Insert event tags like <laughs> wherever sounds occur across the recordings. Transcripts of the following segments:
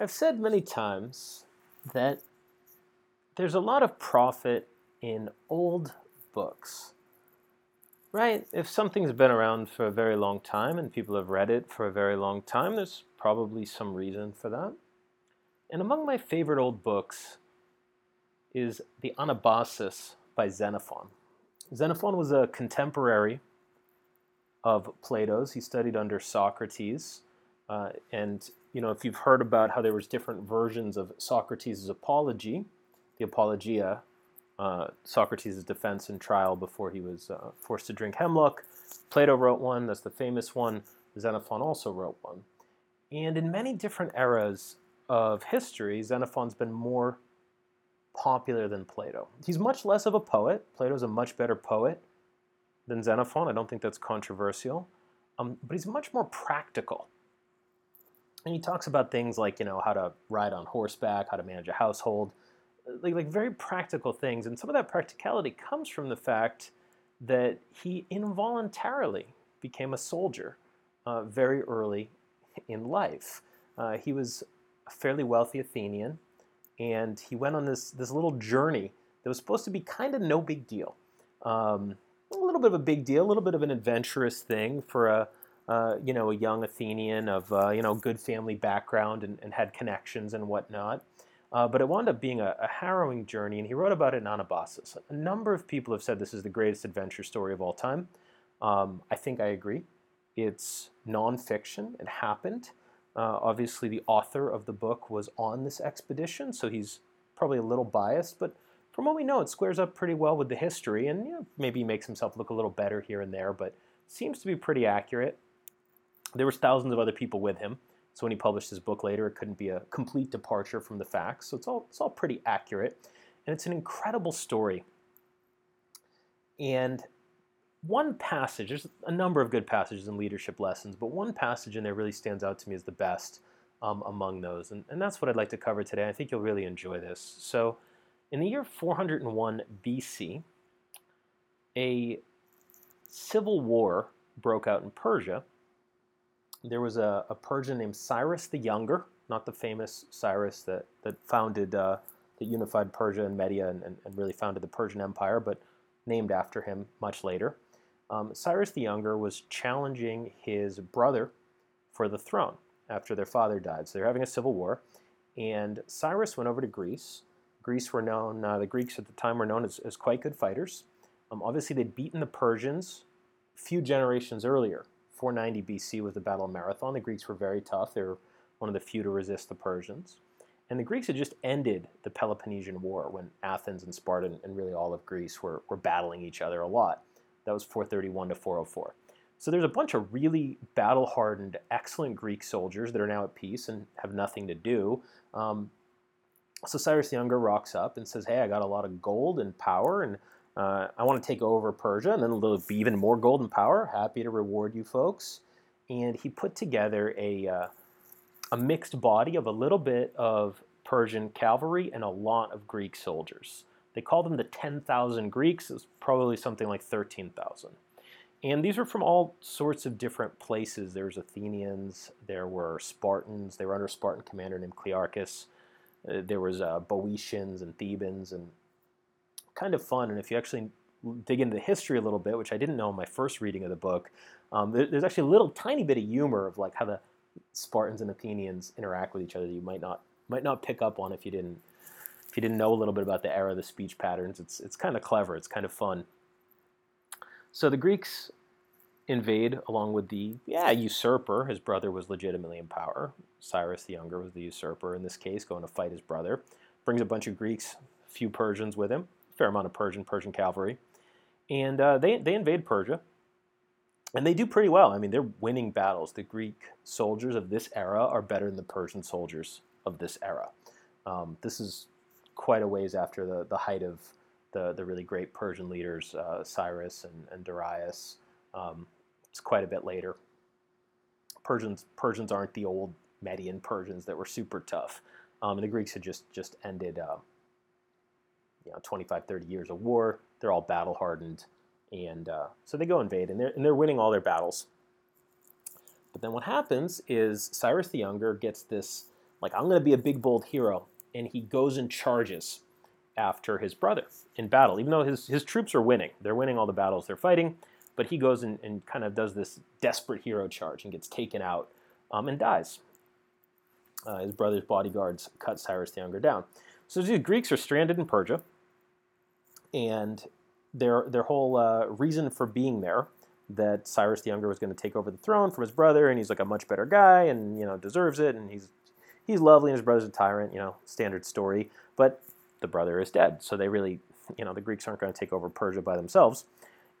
I've said many times that there's a lot of profit in old books. Right? If something's been around for a very long time and people have read it for a very long time, there's probably some reason for that. And among my favorite old books is The Anabasis by Xenophon. Xenophon was a contemporary of Plato's. He studied under Socrates. Uh, and you know, if you've heard about how there was different versions of Socrates' apology, the Apologia, uh, Socrates' defense and trial before he was uh, forced to drink hemlock. Plato wrote one. That's the famous one. Xenophon also wrote one. And in many different eras of history, Xenophon's been more popular than Plato. He's much less of a poet. Plato's a much better poet than Xenophon. I don't think that's controversial. Um, but he's much more practical. And he talks about things like, you know, how to ride on horseback, how to manage a household, like, like very practical things. And some of that practicality comes from the fact that he involuntarily became a soldier uh, very early in life. Uh, he was a fairly wealthy Athenian, and he went on this, this little journey that was supposed to be kind of no big deal. Um, a little bit of a big deal, a little bit of an adventurous thing for a, uh, you know, a young Athenian of, uh, you know, good family background and, and had connections and whatnot. Uh, but it wound up being a, a, harrowing journey, and he wrote about it in Anabasis. A number of people have said this is the greatest adventure story of all time. Um, I think I agree. It's nonfiction, it happened. Uh, obviously, the author of the book was on this expedition, so he's probably a little biased, but from what we know, it squares up pretty well with the history, and you know, maybe makes himself look a little better here and there, but seems to be pretty accurate. There was thousands of other people with him. So when he published his book later, it couldn't be a complete departure from the facts. So it's all, it's all pretty accurate. And it's an incredible story. And one passage, there's a number of good passages in leadership lessons, but one passage in there really stands out to me as the best um, among those. And, and that's what I'd like to cover today. I think you'll really enjoy this. So in the year 401 BC, a civil war broke out in Persia there was a, a, Persian named Cyrus the Younger, not the famous Cyrus that, that founded, uh, that unified Persia and Media and, and, and, really founded the Persian Empire, but named after him much later. Um, Cyrus the Younger was challenging his brother for the throne after their father died. So they're having a civil war, and Cyrus went over to Greece. Greece were known, uh, the Greeks at the time were known as, as quite good fighters. Um, obviously, they'd beaten the Persians a few generations earlier 490 BC was the Battle of Marathon. The Greeks were very tough. They were one of the few to resist the Persians. And the Greeks had just ended the Peloponnesian War when Athens and Sparta and really all of Greece were, were battling each other a lot. That was 431 to 404. So there's a bunch of really battle hardened, excellent Greek soldiers that are now at peace and have nothing to do. Um, so Cyrus the Younger rocks up and says, Hey, I got a lot of gold and power, and uh, I want to take over Persia, and then there'll be even more golden power. Happy to reward you folks. And he put together a, uh, a mixed body of a little bit of Persian cavalry and a lot of Greek soldiers. They called them the 10,000 Greeks. It was probably something like 13,000. And these were from all sorts of different places. There was Athenians, there were Spartans, they were under a Spartan commander named Clearchus. Uh, there was uh, Boeotians and Thebans and kind of fun. And if you actually dig into the history a little bit, which I didn't know in my first reading of the book, um, there, there's actually a little tiny bit of humor of like how the Spartans and Athenians interact with each other that you might not might not pick up on if you didn't if you didn't know a little bit about the era, the speech patterns. It's it's kind of clever. It's kind of fun. So the Greeks invade along with the yeah usurper. His brother was legitimately in power. Cyrus the Younger was the usurper in this case, going to fight his brother. Brings a bunch of Greeks, a few Persians with him fair amount of Persian, Persian cavalry. And uh, they, they invade Persia. And they do pretty well. I mean, they're winning battles. The Greek soldiers of this era are better than the Persian soldiers of this era. Um, this is quite a ways after the, the height of the, the really great Persian leaders, uh, Cyrus and, and Darius. Um, it's quite a bit later. Persians, Persians aren't the old Median Persians that were super tough. Um, and the Greeks had just, just ended uh, you know 25, 30 years of war. They're all battle hardened, and uh, so they go invade, and they're and they're winning all their battles. But then what happens is Cyrus the Younger gets this like I'm going to be a big bold hero, and he goes and charges after his brother in battle, even though his, his troops are winning. They're winning all the battles they're fighting, but he goes and, and kind of does this desperate hero charge and gets taken out um, and dies. Uh, his brother's bodyguards cut Cyrus the Younger down. So the Greeks are stranded in Persia, and their their whole uh, reason for being there that Cyrus the Younger was going to take over the throne from his brother, and he's like a much better guy, and you know deserves it, and he's he's lovely, and his brother's a tyrant, you know, standard story. But the brother is dead, so they really, you know, the Greeks aren't going to take over Persia by themselves,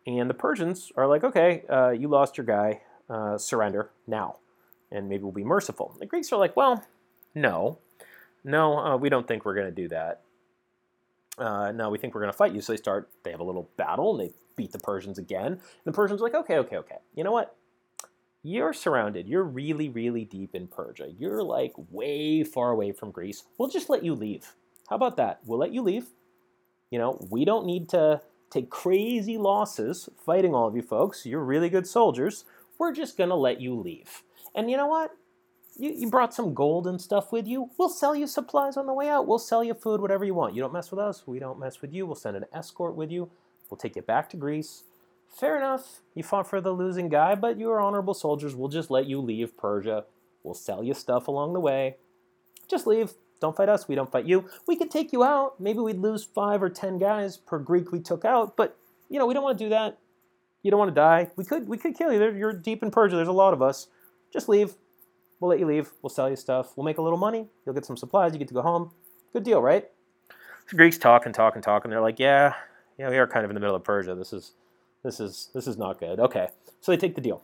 and the Persians are like, okay, uh, you lost your guy, uh, surrender now, and maybe we'll be merciful. The Greeks are like, well, no, no, uh, we don't think we're going to do that. Uh, no, we think we're going to fight you. So they start, they have a little battle and they beat the Persians again. And the Persians are like, okay, okay, okay. You know what? You're surrounded. You're really, really deep in Persia. You're like way far away from Greece. We'll just let you leave. How about that? We'll let you leave. You know, we don't need to take crazy losses fighting all of you folks. You're really good soldiers. We're just going to let you leave. And you know what? You, you brought some gold and stuff with you. We'll sell you supplies on the way out. We'll sell you food, whatever you want. You don't mess with us. We don't mess with you. We'll send an escort with you. We'll take you back to Greece. Fair enough. You fought for the losing guy, but you are honorable soldiers. We'll just let you leave Persia. We'll sell you stuff along the way. Just leave. Don't fight us. We don't fight you. We could take you out. Maybe we'd lose five or ten guys per Greek we took out, but you know we don't want to do that. You don't want to die. We could we could kill you. You're deep in Persia. There's a lot of us. Just leave. We'll let you leave. We'll sell you stuff. We'll make a little money. You'll get some supplies. You get to go home. Good deal, right? The Greeks talk and talk and talk, and they're like, "Yeah, yeah, we are kind of in the middle of Persia. This is, this is, this is not good." Okay, so they take the deal,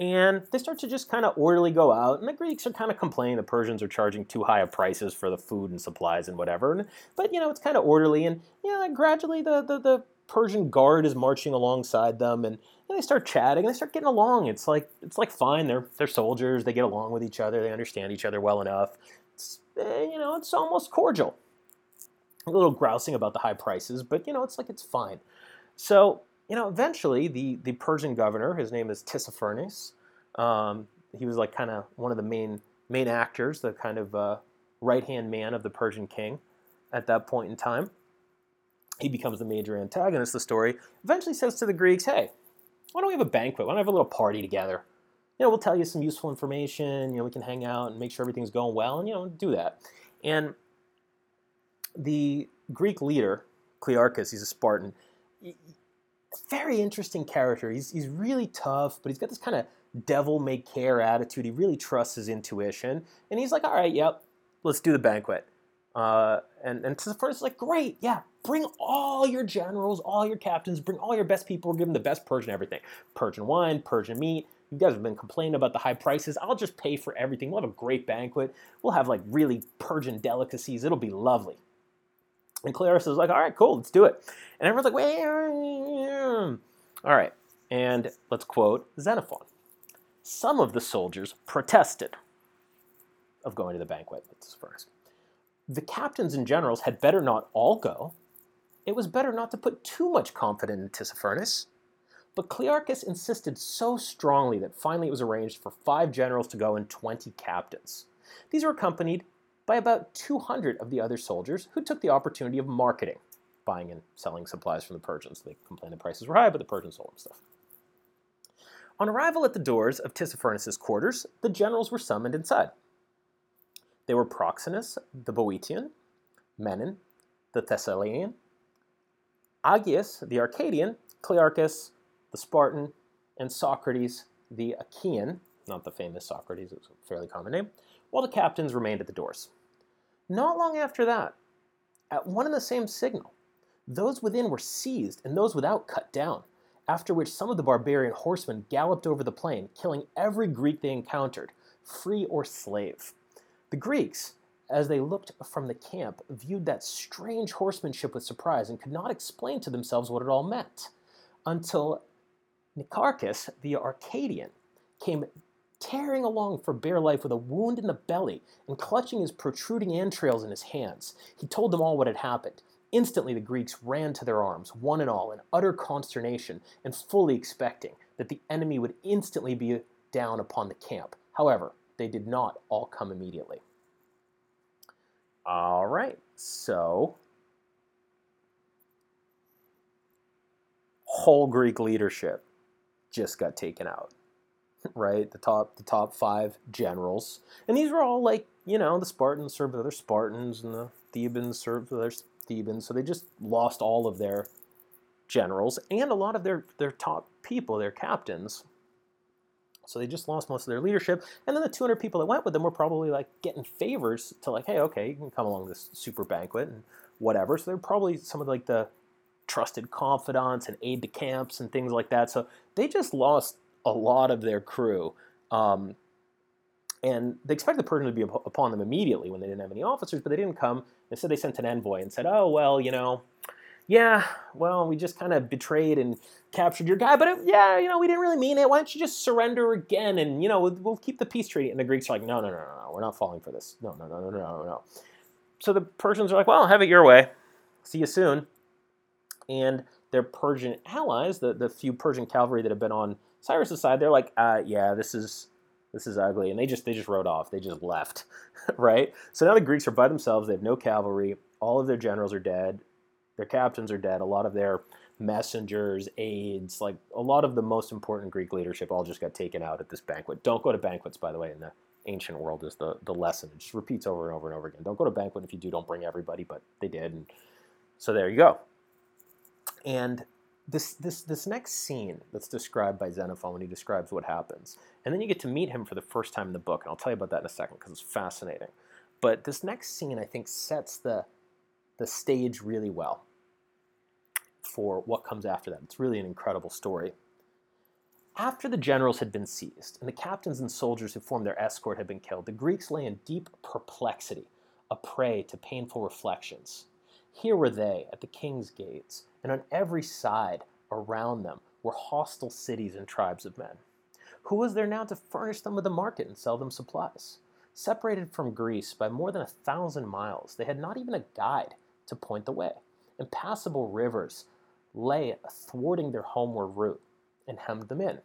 and they start to just kind of orderly go out. And the Greeks are kind of complaining the Persians are charging too high of prices for the food and supplies and whatever. And, but you know, it's kind of orderly, and know, gradually the the, the Persian guard is marching alongside them, and they start chatting and they start getting along. It's like it's like fine. They're they're soldiers. They get along with each other. They understand each other well enough. It's eh, you know it's almost cordial. A little grousing about the high prices, but you know it's like it's fine. So you know eventually the the Persian governor, his name is Tissaphernes. Um, he was like kind of one of the main main actors, the kind of uh, right hand man of the Persian king at that point in time. He becomes the major antagonist of the story. Eventually says to the Greeks, "Hey, why don't we have a banquet? Why don't we have a little party together? You know, we'll tell you some useful information. You know, we can hang out and make sure everything's going well, and you know, do that. And the Greek leader, Clearchus, he's a Spartan. Very interesting character. He's he's really tough, but he's got this kind of devil may care attitude. He really trusts his intuition, and he's like, "All right, yep, let's do the banquet." Uh, and and Tissaphernes is like, "Great, yeah, Bring all your generals, all your captains, bring all your best people, give them the best Persian everything. Persian wine, Persian meat. You guys have been complaining about the high prices. I'll just pay for everything. We'll have a great banquet. We'll have like really Persian delicacies. It'll be lovely. And Clearchus is like, all right, cool, let's do it. And everyone's like, wait, all right. And let's quote Xenophon. Some of the soldiers protested of going to the banquet. That's first. The captains and generals had better not all go, it was better not to put too much confidence in Tissaphernes. But Clearchus insisted so strongly that finally it was arranged for five generals to go and 20 captains. These were accompanied by about 200 of the other soldiers who took the opportunity of marketing, buying and selling supplies from the Persians. They complained the prices were high, but the Persians sold them stuff. On arrival at the doors of Tissaphernes' quarters, the generals were summoned inside. They were Proxenus, the Boeotian, Menon, the Thessalian, Agias, the Arcadian, Clearchus, the Spartan, and Socrates, the Achaean, not the famous Socrates, it's a fairly common name, while the captains remained at the doors. Not long after that, at one and the same signal, those within were seized and those without cut down, after which some of the barbarian horsemen galloped over the plain, killing every Greek they encountered, free or slave. The Greeks, as they looked from the camp, viewed that strange horsemanship with surprise and could not explain to themselves what it all meant until Nicarchus, the Arcadian, came tearing along for bare life with a wound in the belly and clutching his protruding entrails in his hands. He told them all what had happened. Instantly, the Greeks ran to their arms, one and all, in utter consternation and fully expecting that the enemy would instantly be down upon the camp. However, they did not all come immediately. All right, so whole Greek leadership just got taken out, right? The top the top five generals, and these were all like you know the Spartans served with other Spartans, and the Thebans served with other Thebans, so they just lost all of their generals and a lot of their their top people, their captains. So they just lost most of their leadership, and then the 200 people that went with them were probably like getting favors to like, hey, okay, you can come along this super banquet and whatever. So they're probably some of like the trusted confidants and aide de camps and things like that. So they just lost a lot of their crew. Um, and they expected the Persians to be upon them immediately when they didn't have any officers, but they didn't come. Instead, they sent an envoy and said, "Oh well, you know, yeah, well, we just kind of betrayed and captured your guy, but it, yeah, you know, we didn't really mean it. Why don't you just surrender again, and you know, we'll, we'll keep the peace treaty?" And the Greeks are like, "No, no, no, no, no, we're not falling for this. No, no, no, no, no, no, no." So the Persians are like, "Well, have it your way. See you soon." And their Persian allies, the, the few Persian cavalry that have been on Cyrus's side, they're like, uh, yeah, this is this is ugly, and they just they just rode off. They just left, <laughs> right? So now the Greeks are by themselves. They have no cavalry. All of their generals are dead. Their captains are dead. A lot of their messengers, aides, like a lot of the most important Greek leadership, all just got taken out at this banquet. Don't go to banquets, by the way, in the ancient world is the the lesson. It just repeats over and over and over again. Don't go to banquet if you do. Don't bring everybody, but they did, and so there you go. And this, this, this next scene that's described by Xenophon when he describes what happens, and then you get to meet him for the first time in the book, and I'll tell you about that in a second because it's fascinating. But this next scene, I think, sets the, the stage really well for what comes after that. It's really an incredible story. After the generals had been seized and the captains and soldiers who formed their escort had been killed, the Greeks lay in deep perplexity, a prey to painful reflections. Here were they at the king's gates, and on every side around them were hostile cities and tribes of men. Who was there now to furnish them with a market and sell them supplies? Separated from Greece by more than a thousand miles, they had not even a guide to point the way. Impassable rivers lay thwarting their homeward route and hemmed them in.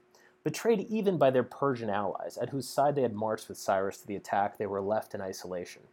Betrayed even by their Persian allies, at whose side they had marched with Cyrus to the attack, they were left in isolation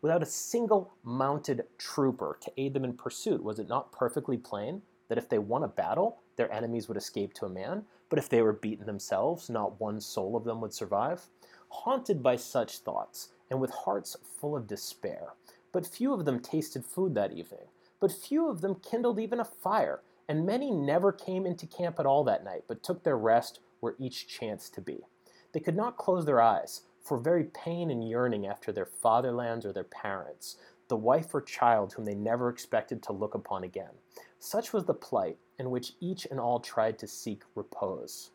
without a single mounted trooper to aid them in pursuit. Was it not perfectly plain that if they won a battle, their enemies would escape to a man? But if they were beaten themselves, not one soul of them would survive? Haunted by such thoughts, and with hearts full of despair, but few of them tasted food that evening, but few of them kindled even a fire, and many never came into camp at all that night, but took their rest where each chanced to be. They could not close their eyes, for very pain and yearning after their fatherlands or their parents, the wife or child whom they never expected to look upon again. Such was the plight in which each and all tried to seek repose.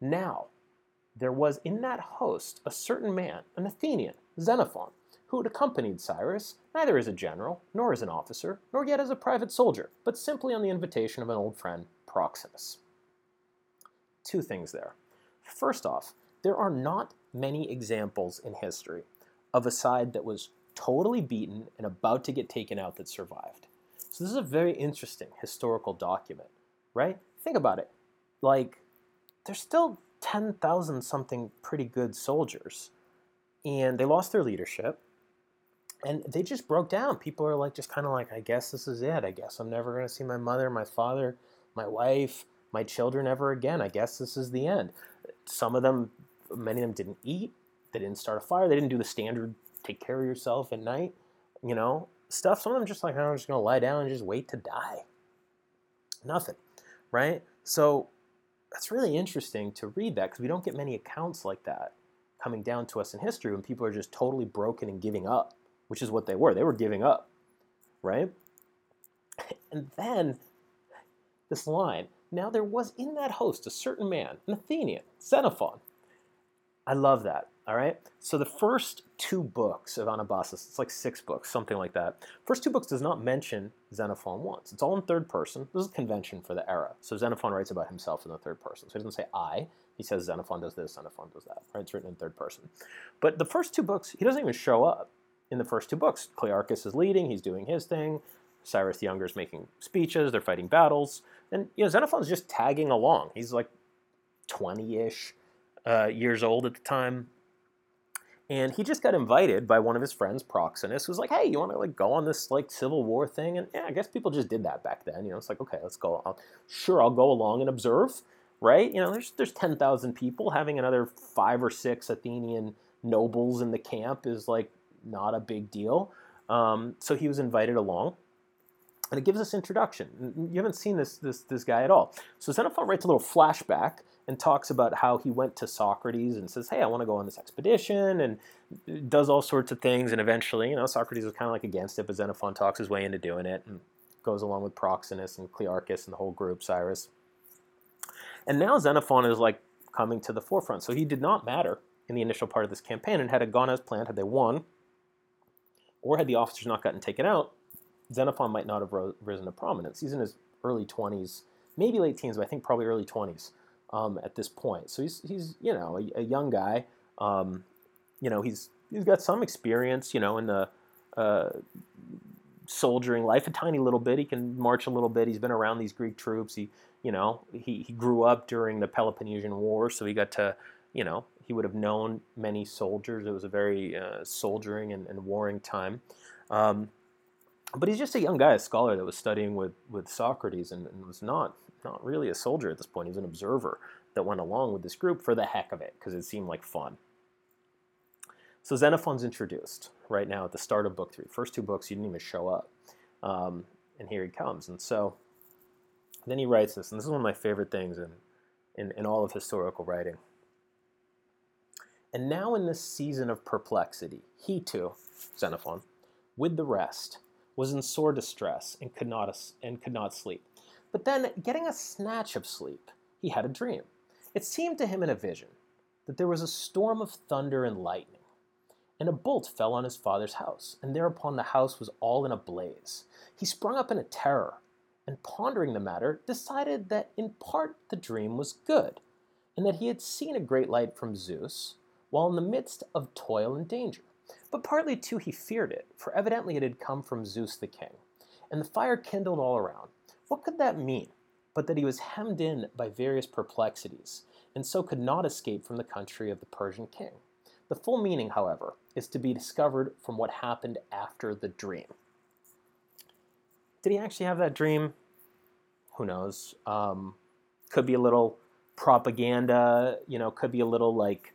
Now, there was in that host a certain man, an Athenian, Xenophon, who had accompanied Cyrus, neither as a general, nor as an officer, nor yet as a private soldier, but simply on the invitation of an old friend, Proxenus. Two things there. First off, there are not many examples in history of a side that was totally beaten and about to get taken out that survived. So this is a very interesting historical document, right? Think about it. Like, there's still 10,000 something pretty good soldiers, and they lost their leadership, and they just broke down. People are like, just kind of like, I guess this is it. I guess I'm never going to see my mother, my father, my wife, my children ever again. I guess this is the end. Some of them many of them didn't eat. They didn't start a fire. They didn't do the standard take care of yourself at night, you know, stuff. Some of them just like, I'm just going to lie down and just wait to die. Nothing, right? So that's really interesting to read that because we don't get many accounts like that coming down to us in history when people are just totally broken and giving up, which is what they were. They were giving up, right? And then this line now there was in that host a certain man, an Athenian, Xenophon, I love that. All right. So the first two books of Anabasis, it's like six books, something like that. First two books does not mention Xenophon once. It's all in third person. This is a convention for the era. So Xenophon writes about himself in the third person. So he doesn't say I. He says Xenophon does this, Xenophon does that. Right? It's written in third person. But the first two books, he doesn't even show up in the first two books. Clearchus is leading. He's doing his thing. Cyrus the Younger is making speeches. They're fighting battles. And you know Xenophon's just tagging along. He's like 20-ish uh, years old at the time. and he just got invited by one of his friends, Proxenus, who's like, "Hey, you want to like go on this like Civil War thing?" And yeah, I guess people just did that back then. You know, it's like, okay, let's go. I'll, sure, I'll go along and observe, right? You know, there's there's ten thousand people. Having another five or six Athenian nobles in the camp is like not a big deal. Um, so he was invited along, and it gives us introduction. You haven't seen this this this guy at all. So Xenophon writes a little flashback and talks about how he went to Socrates and says, "Hey, I want to go on this expedition," and does all sorts of things. And eventually, you know, Socrates was kind of like against it, but Xenophon talks his way into doing it and goes along with Proxenus and Clearchus and the whole group, Cyrus. And now Xenophon is like coming to the forefront. So he did not matter in the initial part of this campaign, and had it gone as planned, had they won, or had the officers not gotten taken out, Xenophon might not have ro- risen to prominence. He's in his early 20s, maybe late teens, but I think probably early 20s um, at this point. So he's, he's you know, a, a young guy. Um, you know, he's, he's got some experience, you know, in the uh, soldiering life, a tiny little bit. He can march a little bit. He's been around these Greek troops. He, you know, he, he grew up during the Peloponnesian War, so he got to, you know, he would have known many soldiers. It was a very uh, soldiering and, and, warring time. Um, but he's just a young guy, a scholar that was studying with, with Socrates and, and, was not not really a soldier at this point. He was an observer that went along with this group for the heck of it because it seemed like fun. So Xenophon's introduced right now at the start of book three. First two books, he didn't even show up. Um, and here he comes. And so then he writes this, and this is one of my favorite things in, in, in all of historical writing. And now in this season of perplexity, he too, Xenophon, with the rest, was in sore distress and could not, and could not sleep. But then, getting a snatch of sleep, he had a dream. It seemed to him in a vision that there was a storm of thunder and lightning, and a bolt fell on his father's house, and thereupon the house was all in a blaze. He sprung up in a terror, and pondering the matter, decided that in part the dream was good, and that he had seen a great light from Zeus, while in the midst of toil and danger. But partly too he feared it, for evidently it had come from Zeus the king. And the fire kindled all around. What could that mean? But that he was hemmed in by various perplexities, and so could not escape from the country of the Persian king. The full meaning, however, is to be discovered from what happened after the dream. Did he actually have that dream? Who knows? Um, could be a little propaganda, you know, could be a little like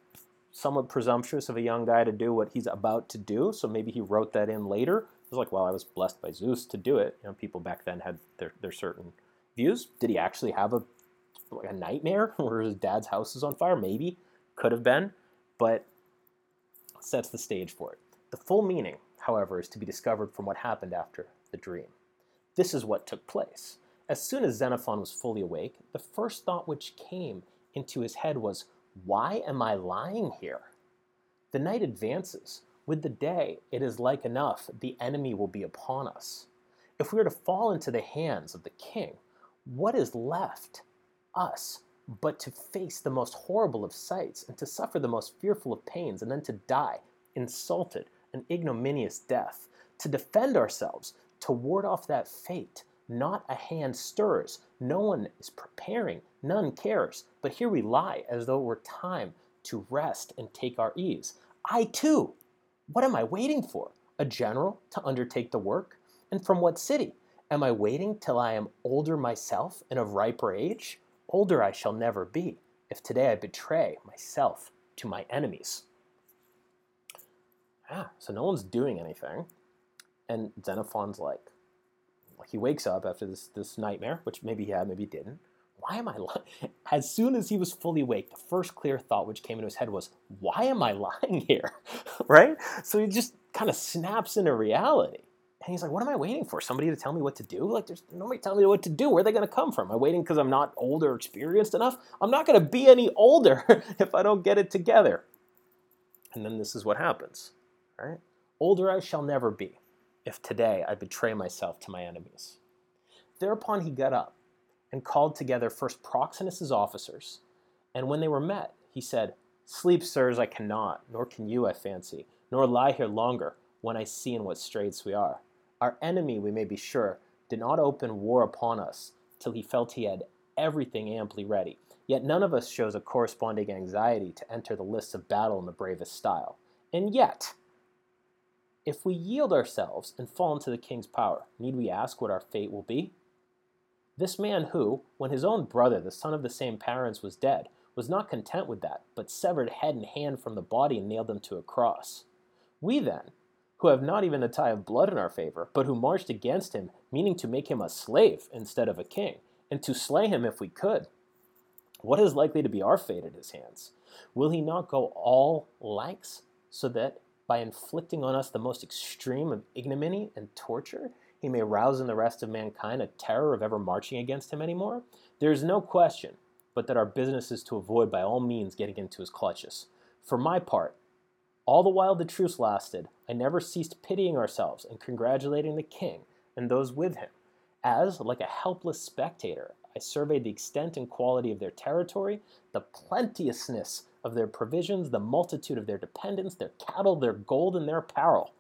somewhat presumptuous of a young guy to do what he's about to do. So maybe he wrote that in later. It was like, well, I was blessed by Zeus to do it. You know, people back then had their, their certain views. Did he actually have a like a nightmare <laughs> where his dad's house is on fire? Maybe, could have been, but sets the stage for it. The full meaning, however, is to be discovered from what happened after the dream. This is what took place. As soon as Xenophon was fully awake, the first thought which came into his head was, why am I lying here? The night advances. With the day, it is like enough the enemy will be upon us. If we are to fall into the hands of the king, what is left us but to face the most horrible of sights and to suffer the most fearful of pains and then to die insulted, an ignominious death, to defend ourselves, to ward off that fate? Not a hand stirs, no one is preparing, none cares. But here we lie as though it were time to rest and take our ease. I too! What am I waiting for? A general to undertake the work? And from what city? Am I waiting till I am older myself and of riper age? Older I shall never be, if today I betray myself to my enemies. Ah, so no one's doing anything. And Xenophon's like, he wakes up after this, this nightmare, which maybe he had, maybe he didn't. Why am I lying? <laughs> As soon as he was fully awake, the first clear thought which came into his head was, Why am I <laughs> lying here? <laughs> right? So he just kind of snaps into reality. And he's like, What am I waiting for? Somebody to tell me what to do? Like, there's nobody telling me what to do. Where are they going to come from? Am I waiting because I'm not old or experienced enough? I'm not going to be any older if I don't get it together. And then this is what happens, right? Older I shall never be if today I betray myself to my enemies. Thereupon he got up and called together first Proxenus's officers, and when they were met, he said, Sleep, sirs, I cannot, nor can you, I fancy, nor lie here longer when I see in what straits we are. Our enemy, we may be sure, did not open war upon us till he felt he had everything amply ready. Yet none of us shows a corresponding anxiety to enter the lists of battle in the bravest style. And yet, if we yield ourselves and fall into the king's power, need we ask what our fate will be? This man who, when his own brother, the son of the same parents, was dead, was not content with that, but severed head and hand from the body and nailed them to a cross. We then, who have not even a tie of blood in our favor, but who marched against him, meaning to make him a slave instead of a king, and to slay him if we could, what is likely to be our fate at his hands? Will he not go all lengths so that by inflicting on us the most extreme of ignominy and torture, he may rouse in the rest of mankind a terror of ever marching against him anymore? There is no question but that our business is to avoid by all means getting into his clutches. For my part, all the while the truce lasted, I never ceased pitying ourselves and congratulating the king and those with him, as, like a helpless spectator, I surveyed the extent and quality of their territory, the plenteousness of their provisions, the multitude of their dependents, their cattle, their gold, and their apparel.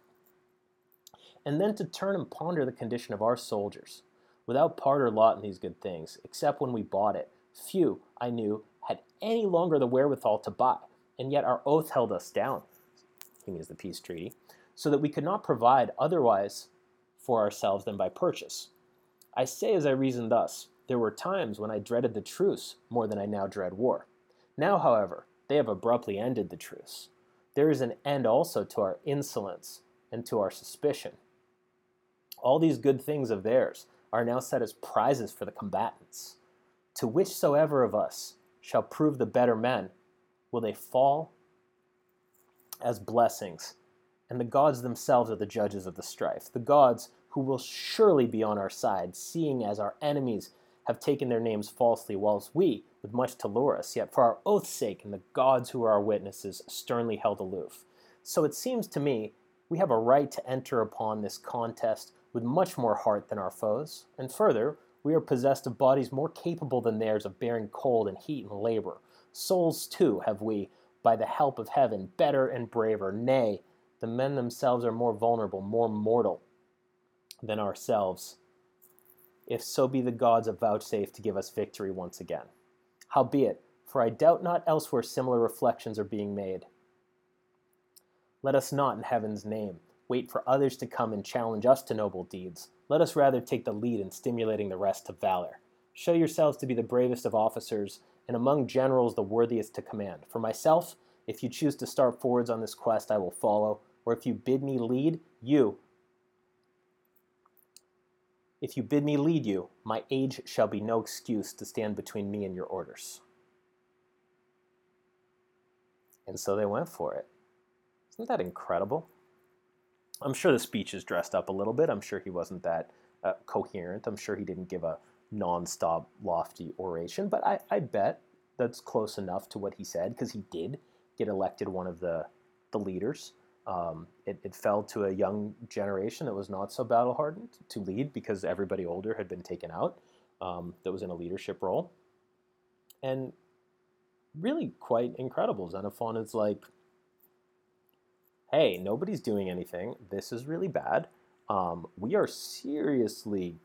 And then to turn and ponder the condition of our soldiers, without part or lot in these good things, except when we bought it, few, I knew, had any longer the wherewithal to buy, and yet our oath held us down. He means the peace treaty, so that we could not provide otherwise for ourselves than by purchase. I say as I reason thus there were times when I dreaded the truce more than I now dread war. Now, however, they have abruptly ended the truce. There is an end also to our insolence and to our suspicion. All these good things of theirs are now set as prizes for the combatants to whichsoever of us shall prove the better men, will they fall as blessings. And the gods themselves are the judges of the strife, the gods who will surely be on our side, seeing as our enemies have taken their names falsely, whilst we, with much to lure us, yet for our oath's sake and the gods who are our witnesses, sternly held aloof. So it seems to me we have a right to enter upon this contest with much more heart than our foes, and further, we are possessed of bodies more capable than theirs of bearing cold and heat and labor. Souls, too, have we, by the help of heaven, better and braver. Nay, the men themselves are more vulnerable, more mortal than ourselves, if so be the gods have vouchsafed to give us victory once again. Howbeit, for I doubt not elsewhere similar reflections are being made. Let us not, in heaven's name, wait for others to come and challenge us to noble deeds let us rather take the lead in stimulating the rest to valor. Show yourselves to be the bravest of officers, and among generals the worthiest to command. For myself, if you choose to start forwards on this quest, I will follow, or if you bid me lead, you. If you bid me lead you, my age shall be no excuse to stand between me and your orders. And so they went for it. Isn't that incredible? I'm sure the speech is dressed up a little bit. I'm sure he wasn't that uh, coherent. I'm sure he didn't give a nonstop lofty oration, but I, I bet that's close enough to what he said because he did get elected one of the, the leaders. Um, it, it, fell to a young generation that was not so battle hardened to lead because everybody older had been taken out um, that was in a leadership role. And really quite incredible. Xenophon is like, hey, nobody's doing anything. This is really bad. Um, we are seriously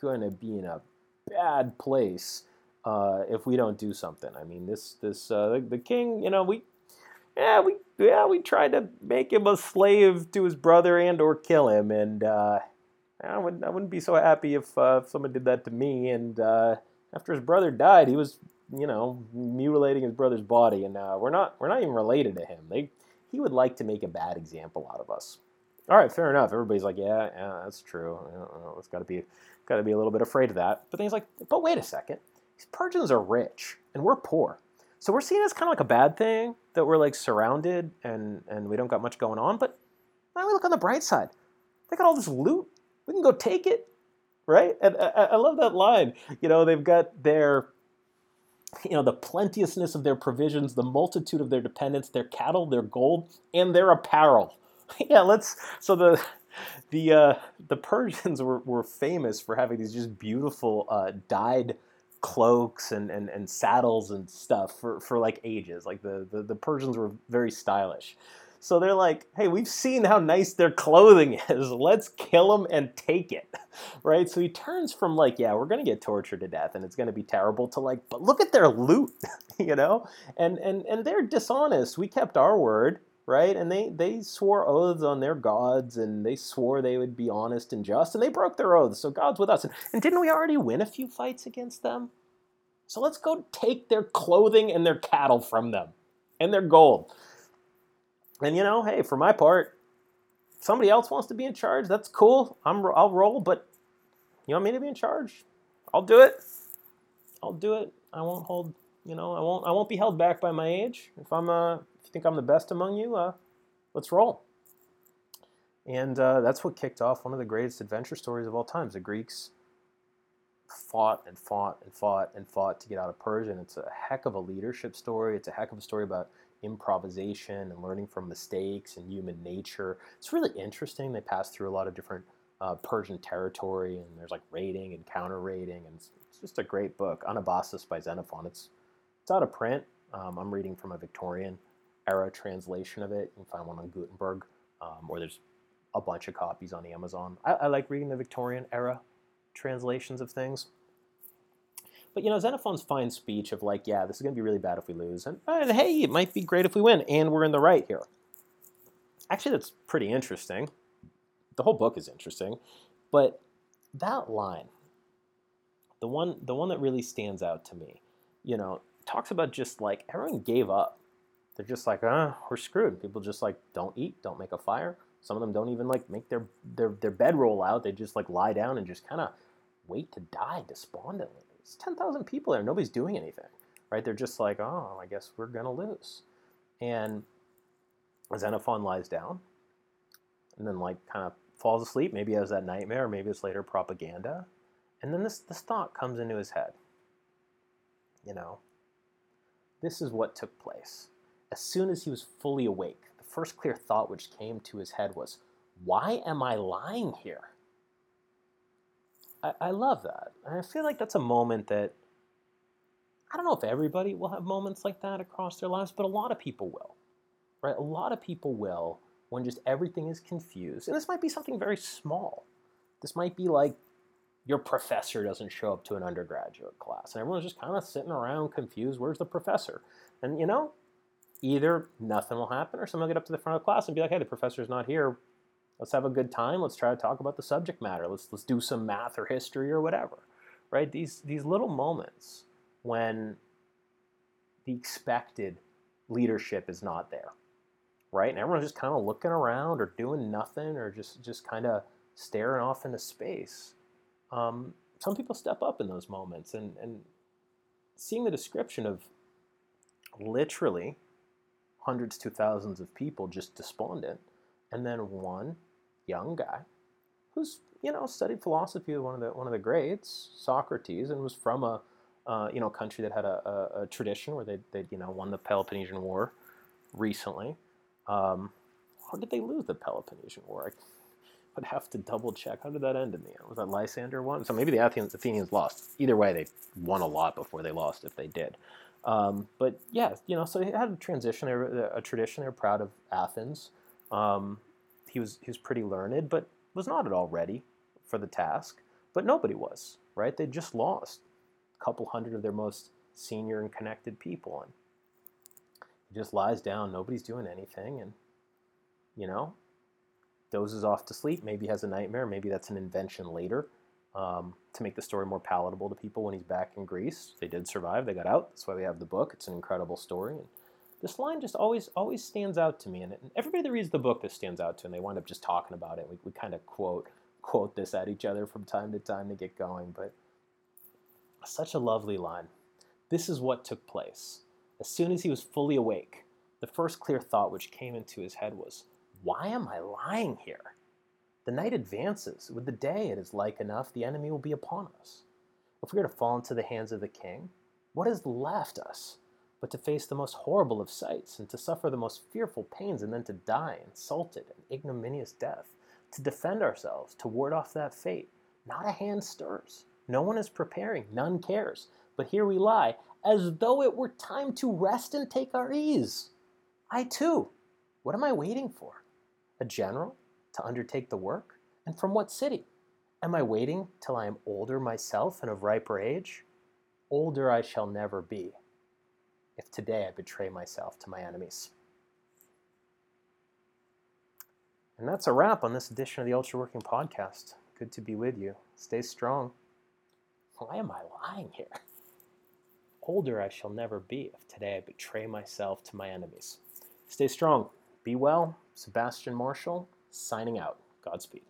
going to be in a bad place uh, if we don't do something. I mean, this this uh, the, the, king, you know, we yeah we yeah we tried to make him a slave to his brother and or kill him, and uh, I wouldn't I wouldn't be so happy if, uh, if someone did that to me. And uh, after his brother died, he was you know mutilating his brother's body, and uh, we're not we're not even related to him. They he would like to make a bad example out of us. All right, fair enough. Everybody's like, yeah, yeah, that's true. It's got to be, got to be a little bit afraid of that. But then he's like, but wait a second. These Persians are rich and we're poor, so we're seen as kind of like a bad thing that we're like surrounded and and we don't got much going on. But now we look on the bright side. They got all this loot. We can go take it, right? And I, I love that line. You know, they've got their you know, the plenteousness of their provisions, the multitude of their dependents, their cattle, their gold, and their apparel. <laughs> yeah, let's. So the the uh, the Persians were, were famous for having these just beautiful uh, dyed cloaks and, and, and saddles and stuff for, for like ages. Like the, the, the Persians were very stylish. So they're like, hey, we've seen how nice their clothing <laughs> is. Let's kill them and take it. <laughs> Right? So he turns from like, yeah, we're going to get tortured to death and it's going to be terrible to like, but look at their loot, <laughs> you know? And, and, and they're dishonest. We kept our word. Right? And they, they swore oaths on their gods and they swore they would be honest and just, and they broke their oaths. So God's with us. And, and didn't we already win a few fights against them? So let's go take their clothing and their cattle from them and their gold. And you know, hey, for my part, somebody else wants to be in charge. That's cool. I'm, I'll roll, but you want me to be in charge? I'll do it. I'll do it. I won't hold. You know, I won't. I won't be held back by my age. If I'm, uh, if you think I'm the best among you, uh, let's roll. And uh, that's what kicked off one of the greatest adventure stories of all times. The Greeks fought and fought and fought and fought to get out of Persia. And it's a heck of a leadership story. It's a heck of a story about improvisation and learning from mistakes and human nature. It's really interesting. They pass through a lot of different uh, Persian territory, and there's like raiding and counter raiding, and it's, it's, just a great book. Anabasis by Xenophon. It's it's out of print. Um, I'm reading from a Victorian era translation of it. You can find one on Gutenberg, um, or there's a bunch of copies on Amazon. I, I like reading the Victorian era translations of things. But you know, Xenophon's fine speech of like, yeah, this is going to be really bad if we lose, and, and hey, it might be great if we win, and we're in the right here. Actually, that's pretty interesting. The whole book is interesting, but that line, the one, the one that really stands out to me, you know, talks about just like everyone gave up. They're just like, ah, we're screwed. People just like don't eat, don't make a fire. Some of them don't even like make their their their bed roll out. They just like lie down and just kind of wait to die despondently. It's 10,000 people there. Nobody's doing anything, right? They're just like, oh, I guess we're to lose. And Xenophon lies down and then, like, kind of falls asleep. Maybe has that nightmare, or maybe it's later propaganda. And then this, this thought comes into his head. You know, this is what took place. As soon as he was fully awake, the first clear thought which came to his head was, Why am I lying here? I, I love that. And I feel like that's a moment that I don't know if everybody will have moments like that across their lives, but a lot of people will. Right? A lot of people will when just everything is confused. And this might be something very small. This might be like your professor doesn't show up to an undergraduate class and everyone's just kind of sitting around confused. Where's the professor? And you know, either nothing will happen or someone will get up to the front of the class and be like, hey, the professor's not here. Let's have a good time. Let's try to talk about the subject matter. Let's let's do some math or history or whatever. Right? These these little moments when the expected leadership is not there. Right? And everyone's just kind of looking around or doing nothing or just just kind of staring off into space. Um, some people step up in those moments and, and seeing the description of literally hundreds to thousands of people just despondent and then one young guy who's you know studied philosophy with one of the one of the greats, Socrates, and was from a uh, you know country that had a, a, a tradition where they they you know won the Peloponnesian War recently. Um, how did they lose the Peloponnesian War? Would have to double check. How did that end in the end? Was that Lysander won? So maybe the Athenians, Athenians lost. Either way, they won a lot before they lost if they did. Um, but yeah, you know, so he had a transition, they a tradition. They were proud of Athens. Um, he was he was pretty learned, but was not at all ready for the task. But nobody was, right? They just lost a couple hundred of their most senior and connected people, and he just lies down. Nobody's doing anything, and you know, dozes off to sleep. Maybe has a nightmare. Maybe that's an invention later um, to make the story more palatable to people when he's back in Greece. They did survive. They got out. That's why we have the book. It's an incredible story. And this line just always always stands out to me, and, everybody that reads the book, this stands out to, and they wind up just talking about it. We, we kind of quote quote this at each other from time to time to get going, but such a lovely line. This is what took place. As soon as he was fully awake, the first clear thought which came into his head was, Why am I lying here? The night advances. With the day, it is like enough the enemy will be upon us. If we are to fall into the hands of the king, what is left us but to face the most horrible of sights, and to suffer the most fearful pains, and then to die insulted and ignominious death, to defend ourselves, to ward off that fate. Not a hand stirs. No one is preparing, none cares. But here we lie, as though it were time to rest and take our ease. I too. What am I waiting for? A general to undertake the work? And from what city? Am I waiting till I am older myself and of riper age? Older I shall never be if today I betray myself to my enemies. And that's a wrap on this edition of the Ultra Working Podcast. Good to be with you. Stay strong. Why am I lying here? Older I shall never be if today I betray myself to my enemies. Stay strong. Be well. Sebastian Marshall, signing out. Godspeed.